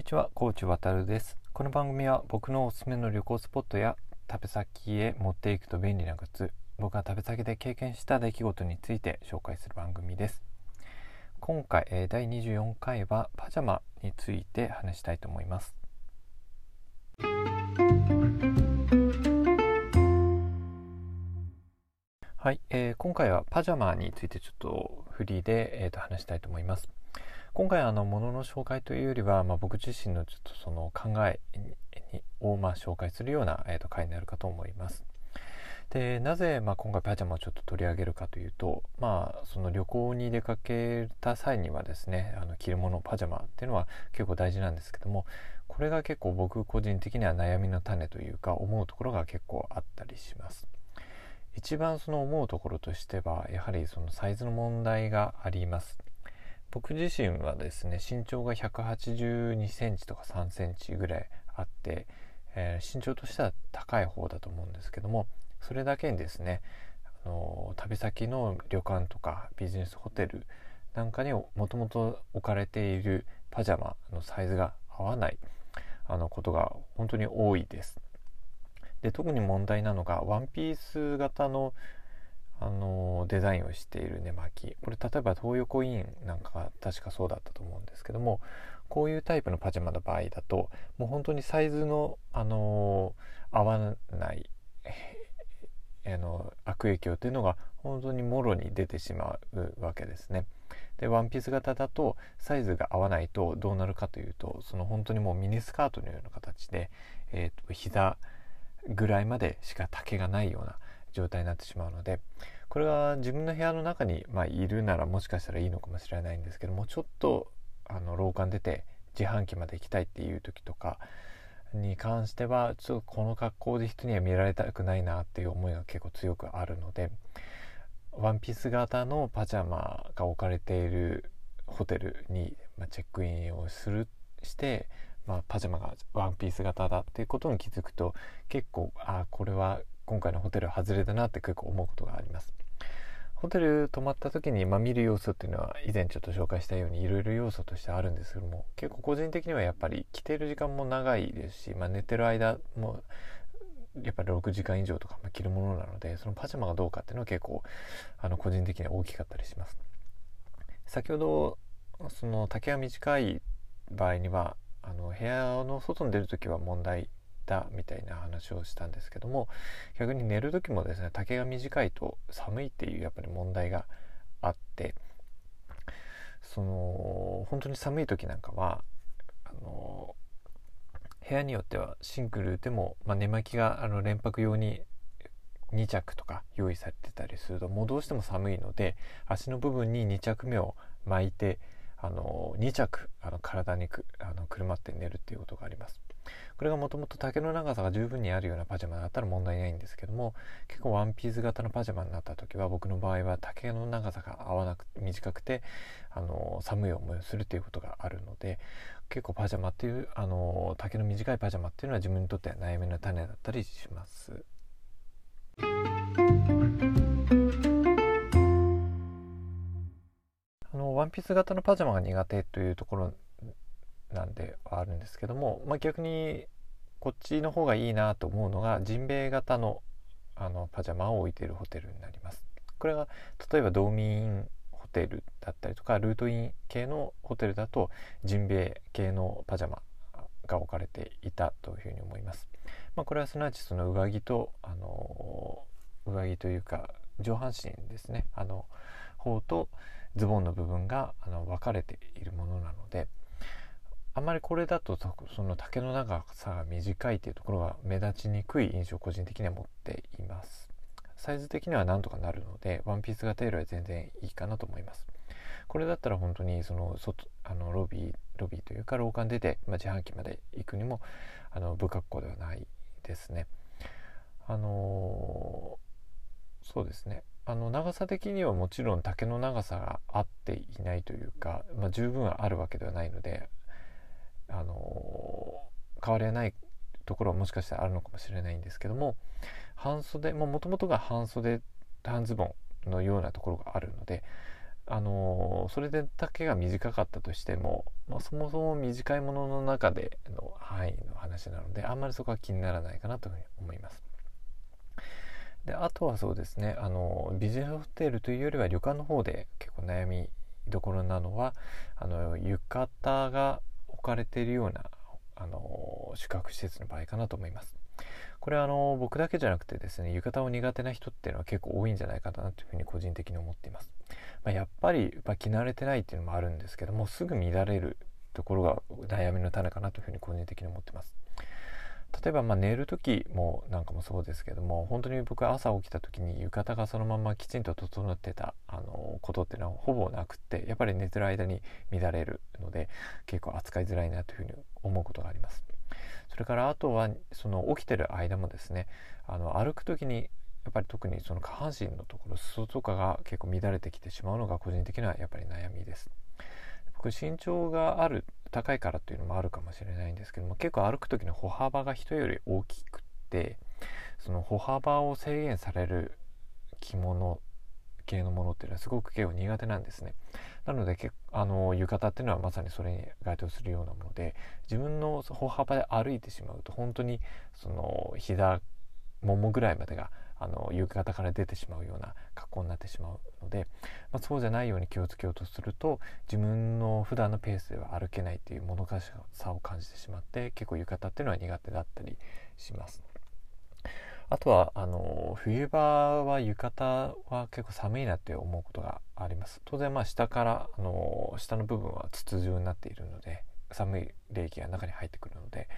にちは、コーチ渡るです。この番組は僕のおすすめの旅行スポットや食べ先へ持っていくと便利なグッズ、僕が食べ先で経験した出来事について紹介する番組です。今回、え、第24回はパジャマについて話したいと思います。はい、えー、今回はパジャマについてちょっとフリーで、えー、と話したいと思います。今回あのものの紹介というよりは、まあ、僕自身のちょっとその考えをまあ紹介するような、えー、と回になるかと思います。でなぜ、まあ、今回パジャマをちょっと取り上げるかというと、まあ、その旅行に出かけた際にはですねあの着るものパジャマっていうのは結構大事なんですけどもこれが結構僕個人的には悩みの種というか思うところが結構あったりします。一番その思うところとしてはやはりそのサイズの問題があります。僕自身はですね身長が182センチとか3センチぐらいあって、えー、身長としては高い方だと思うんですけどもそれだけにですねあの旅先の旅館とかビジネスホテルなんかにもともと置かれているパジャマのサイズが合わないあのことが本当に多いです。で特に問題なのがワンピース型のあのデザインをしている寝巻きこれ例えば東横インなんかが確かそうだったと思うんですけどもこういうタイプのパジャマの場合だともう本当にサイズの、あの合わないあの悪影響というのが本当にもろに出てしまうわけですね。でワンピース型だとサイズが合わないとどうなるかというとその本当にもうミニスカートのような形で、えーと膝ぐらいまでしか丈がないような状態になってしまうのでこれは自分の部屋の中に、まあ、いるならもしかしたらいいのかもしれないんですけどもちょっとあの廊下に出て自販機まで行きたいっていう時とかに関してはちょっとこの格好で人には見られたくないなっていう思いが結構強くあるのでワンピース型のパジャマが置かれているホテルに、まあ、チェックインをするしてまあ、パジャマがワンピース型だっていうことに気づくと結構あこれは今回のホテル外れだなって結構思うことがあります。ホテル泊まった時に、まあ、見る要素っていうのは以前ちょっと紹介したようにいろいろ要素としてあるんですけども結構個人的にはやっぱり着てる時間も長いですし、まあ、寝てる間もやっぱり6時間以上とか着るものなのでそのパジャマがどうかっていうのは結構あの個人的には大きかったりします。先ほどその丈が短い場合にはあの部屋の外に出る時は問題だみたいな話をしたんですけども逆に寝る時もですね丈が短いと寒いっていうやっぱり問題があってその本当に寒い時なんかはあの部屋によってはシングルでも、まあ、寝巻きがあの連泊用に2着とか用意されてたりするともうどうしても寒いので足の部分に2着目を巻いてあの2着あの体にくあのくるまって寝るっていうことがあります。これがもともと丈の長さが十分にあるようなパジャマだったら問題ないんですけども結構ワンピース型のパジャマになった時は僕の場合は丈の長さが合わなく短くてあの寒い思いをするということがあるので結構パジャマっていうあの丈の短いパジャマっていうのは自分にとっては悩みの種だったりします。ワンピース型のパジャマが苦手というところなんではあるんですけども、まあ、逆にこっちの方がいいなと思うのがジンベエ型のあのパジャマを置いているホテルになります。これが例えばドーミーンホテルだったりとかルートイン系のホテルだとジンベエ系のパジャマが置かれていたというふうに思います。まあ、これはすなわちその上着とあの上着というか上半身ですねあの方とズボンの部分があの分かれているものなのであまりこれだとその丈の長さが短いというところが目立ちにくい印象を個人的には持っています。サイズ的にはなんとかなるのでワンピース型よりは全然いいかなと思います。これだったら本当にその外あのロビーロビーというか廊下に出て、まあ、自販機まで行くにもあの不格好ではないですね。あのー、そうですね。あの長さ的にはもちろん丈の長さが合っていないというか、まあ、十分あるわけではないので、あの変わりはないところはもしかしたらあるのかもしれないんですけども半袖もともとが半袖半ズボンのようなところがあるのであのそれでだけが短かったとしても、まあ、そもそも短いものの中での範囲の話なのであんまりそこは気にならないかなというふうに思います。であとはそうですねあのビジネスホテルというよりは旅館の方で結構悩みどころなのはあの浴衣が置かれているようなあの宿泊施設の場合かなと思います。これはあの僕だけじゃなくてですね浴衣を苦手な人っていうのは結構多いんじゃないかなというふうに個人的に思っています。まあ、やっぱり、まあ、着慣れてないっていうのもあるんですけどもすぐ乱れるところが悩みの種かなというふうに個人的に思ってます。例えばま寝る時もなんかもそうですけども本当に僕は朝起きた時に浴衣がそのままきちんと整ってたあのことっていうのはほぼなくってやっぱり寝てる間に乱れるので結構扱いづらいなというふうに思うことがあります。それからあとはその起きてる間もですねあの歩く時にやっぱり特にその下半身のところ裾とかが結構乱れてきてしまうのが個人的にはやっぱり悩みです。僕身長がある高いからっていうのもあるかもしれないんですけども結構歩く時の歩幅が人より大きくってその歩幅を制限される着物系のものっていうのはすごく結構苦手なんですね。なのであの浴衣っていうのはまさにそれに該当するようなもので自分の歩幅で歩いてしまうと本当にその膝ももぐらいまでがあの浴衣から出てしまうような格好になってしまうので、まあ、そうじゃないように気をつけようとすると自分の普段のペースでは歩けないっていうもどかしさを感じてしまって結構浴衣っていうのは苦手だったりします。あとはあの冬場は浴衣は結構寒いなって思うことがあります当然まあ下からあの下の部分は筒状になっているので寒い冷気が中に入ってくるので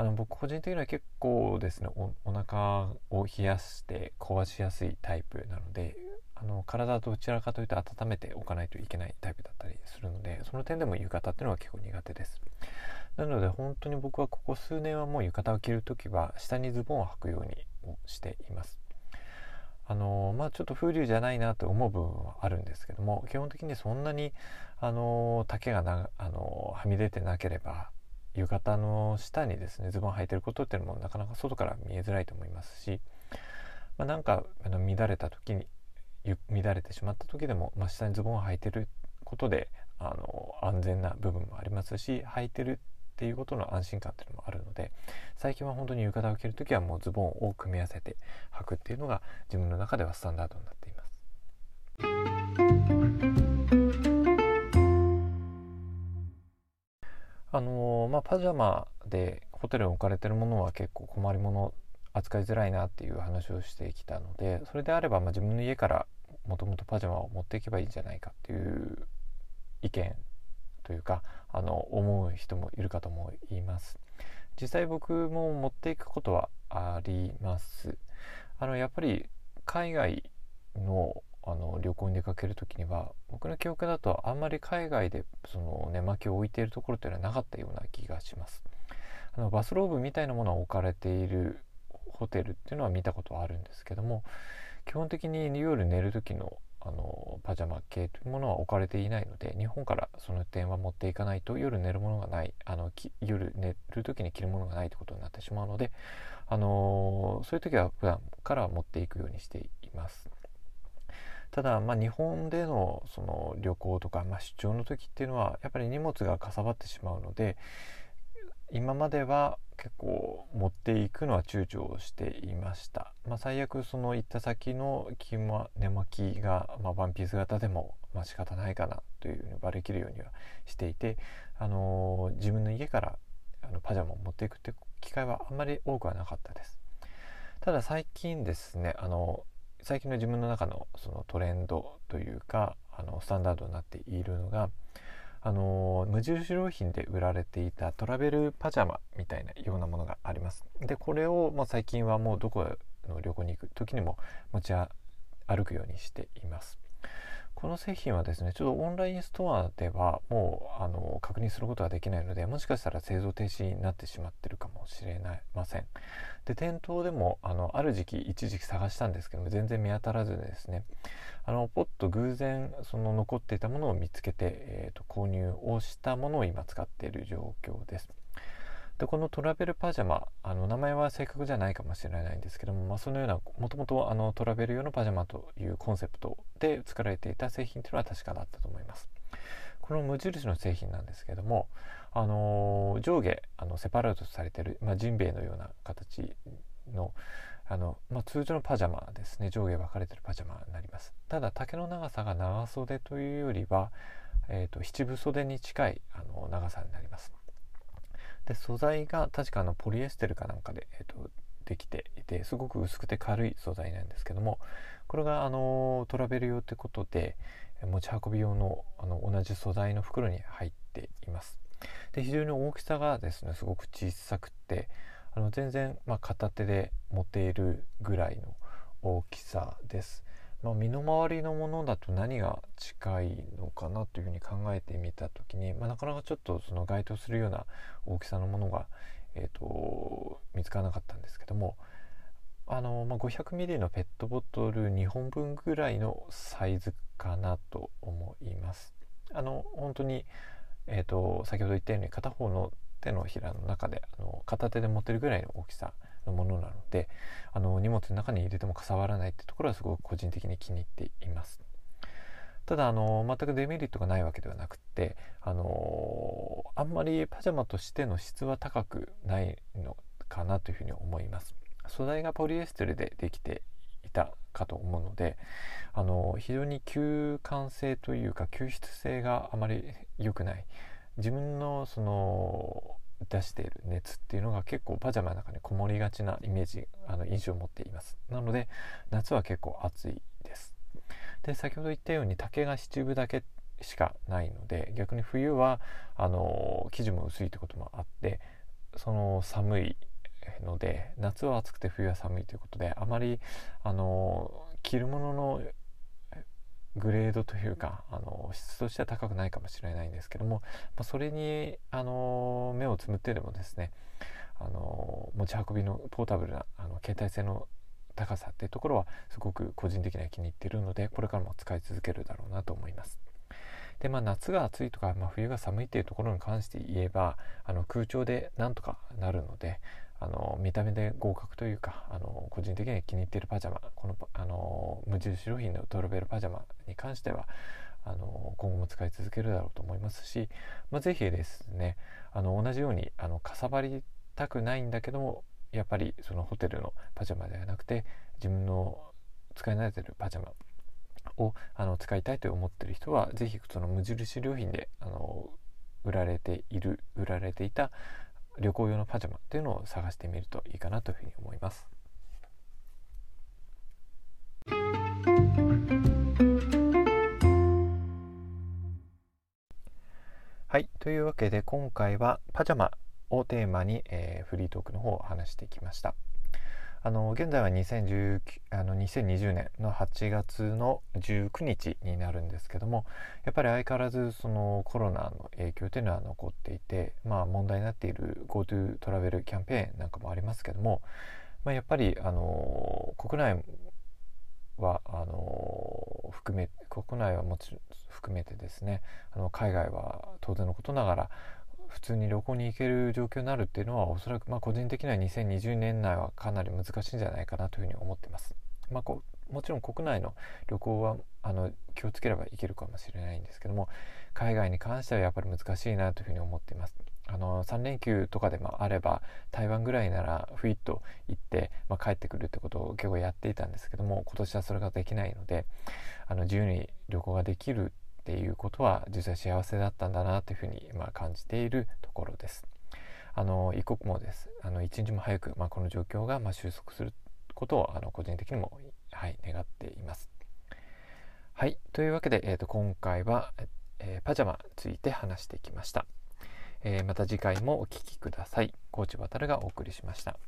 あの僕個人的には結構ですねおお腹を冷やして壊しやすいタイプなのであの体どちらかというと温めておかないといけないタイプだったりするのでその点でも浴衣っていうのは結構苦手です。なので本当に僕はここ数年はもう浴衣を着る時は下にズボンを履くようにしています。あのまあちょっと風流じゃないなと思う部分はあるんですけども基本的にそんなにあの丈がなあのはみ出てなければ浴衣の下にですねズボン履いてることっていうのもなかなか外から見えづらいと思いますし、まあ、なんかあの乱れた時に乱れてしまった時でも、まあ、下にズボンを履いてることであの安全な部分もありますし履いてるっていうことの安心感っていうのもあるので最近は本当に浴衣を着る時はもうズボンを組み合わせて履くっていうのが自分の中ではスタンダードになっています。あのー、まあ、パジャマでホテルに置かれてるものは結構困りもの扱いづらいなっていう話をしてきたのでそれであれば、まあ、自分の家からもともとパジャマを持っていけばいいんじゃないかっていう意見というかあの思う人もいるかと思います。実際僕も持っていくことはあります。あのやっぱり海外のあの旅行に出かける時には僕の記憶だとあんまり海外でその寝巻きを置いているところっていうのはなかったような気がしますあのバスローブみたいなものが置かれているホテルっていうのは見たことはあるんですけども基本的に夜寝る時のあのパジャマ系というものは置かれていないので日本からその点は持っていかないと夜寝るものがないあの夜寝る時に着るものがないということになってしまうので、あのそういう時は普段から持っていくようにしています。ただ、まあ、日本でのその旅行とか、まあ、出張の時っていうのはやっぱり荷物がかさばってしまうので今までは結構持っていくのは躊躇していました、まあ、最悪その行った先の着、ま、寝巻きが、まあ、ワンピース型でも、まあ、仕方ないかなというふうに割り切るようにはしていて、あのー、自分の家からあのパジャマを持っていくって機会はあんまり多くはなかったです。ただ最近ですねあの最近の自分の中のそのトレンドというかあのスタンダードになっているのがあの無印良品で売られていたトラベルパジャマみたいなようなものがあります。でこれを、まあ、最近はもうどこの旅行に行く時にも持ち歩くようにしています。この製品はですねちょっとオンラインストアではもうあの確認することができないのでもしかしたら製造停止になってしまってるかもしれません。で店頭でもあのある時期一時期探したんですけども全然見当たらずでですねあのポッと偶然その残っていたものを見つけて、えーと、購入をしたものを今使っている状況です。でこのトラベルパジャマあの名前は正確じゃないかもしれないんですけども、まあ、そのようなもともとトラベル用のパジャマというコンセプトで作られていた製品というのは確かだったと思います。この無印の製品なんですけども、あの、上下あのセパレートされてる、まあ、ジンベエのような形のあの、まあ、通常のパジャマですね。上下分かれてるパジャマになります。ただ丈の長さが長袖というよりは、えーと、七分袖に近いあの長さになります。で素材が確かあのポリエステルかなんかで、えーと、できていてすごく薄くて軽い素材なんですけどもこれがあのトラベル用ということで持ち運び用のあの同じ素材の袋に入っていますで非常に大きさがですねすごく小さくてあの全然、まあ、片手で持てるぐらいの大きさです。ま、身の回りのものだと何が近いのかなというふうに考えてみた時に、まあ、なかなかちょっとその該当するような大きさのものが、えーと、見つからなかったんですけどもあの、まあ、500ml のペットボトル2本分ぐらいのサイズかなと思います。あの本当に、えーと先ほど言ったように片方の手のひらの中であの片手で持てるぐらいの大きさのものなのであの荷物の中に入れてもかさばらないってところはすごく個人的に気に入っています。ただあの全くデメリットがないわけではなくてあのあんまりパジャマとしての質は高くないのかなというふうに思います。素材がポリエステルでできていたかと思うのであの非常に吸汗性というか吸湿性があまり良くない。自分のその出している熱っていうのが結構パジャマの中にこもりがちなイメージあの印象を持っています。なので夏は結構暑いです。で先ほど言ったように丈が七分だけしかないので逆に冬はあの生地も薄いってこともあってその寒いので夏は暑くて冬は寒いということであまりあの着るもののグレードというかあの質としては高くないかもしれないんですけども、まあ、それにあの目をつむってでもですねあの持ち運びのポータブルなあの携帯性の高さっていうところはすごく個人的には気に入ってるのでこれからも使い続けるだろうなと思います。でまあ、夏が暑いとか、まあ、冬が寒いっていうところに関して言えばあの空調でなんとかなるのであの見た目で合格というかあの個人的には気に入っているパジャマこのあの無印良品のトロベルパジャマに関してはあの今後も使い続けるだろうと思いますし、まあ、ぜひですねあの同じようにあのかさばりたくないんだけどもやっぱりそのホテルのパジャマではなくて自分の使い慣れてるパジャマをあの使いたいと思ってる人は是非その無印良品であの売られている売られていた旅行用のパジャマっていうのを探してみるといいかなというふうに思います。はい。というわけで今回はパジャマをテーマに、えー、フリートークの方を話してきました。あの現在は2019あの2020年の8月の19日になるんですけどもやっぱり相変わらずそのコロナの影響というのは残っていて、まあ、問題になっている GoTo トラベルキャンペーンなんかもありますけども、まあ、やっぱりあの国内はあの含め国内はもちろん含めてですねあの海外は当然のことながら普通に旅行に行ける状況になるっていうのはおそらくまあ個人的には2020年内はかなり難しいんじゃないかなというふうに思ってます。まあ、こもちろん国内の旅行はあの気をつければいけるかもしれないんですけども海外に関してはやっぱり難しいなというふうに思っています。あの3連休とかでもあれば台湾ぐらいならふいっと行って、まあ、帰ってくるってことを結構やっていたんですけども今年はそれができないのであの自由に旅行ができるっていうことは実は幸せだったんだなというふうに、まあ、感じているところです。あの一刻もですあの一日も早く、まあ、この状況がまあ収束することをあの個人的にも、はい、願っています。はいというわけで、えーと、今回は、えー、パジャマについて話してきました。えー、また次回もお聴きください。コーチ渡がお送りしました。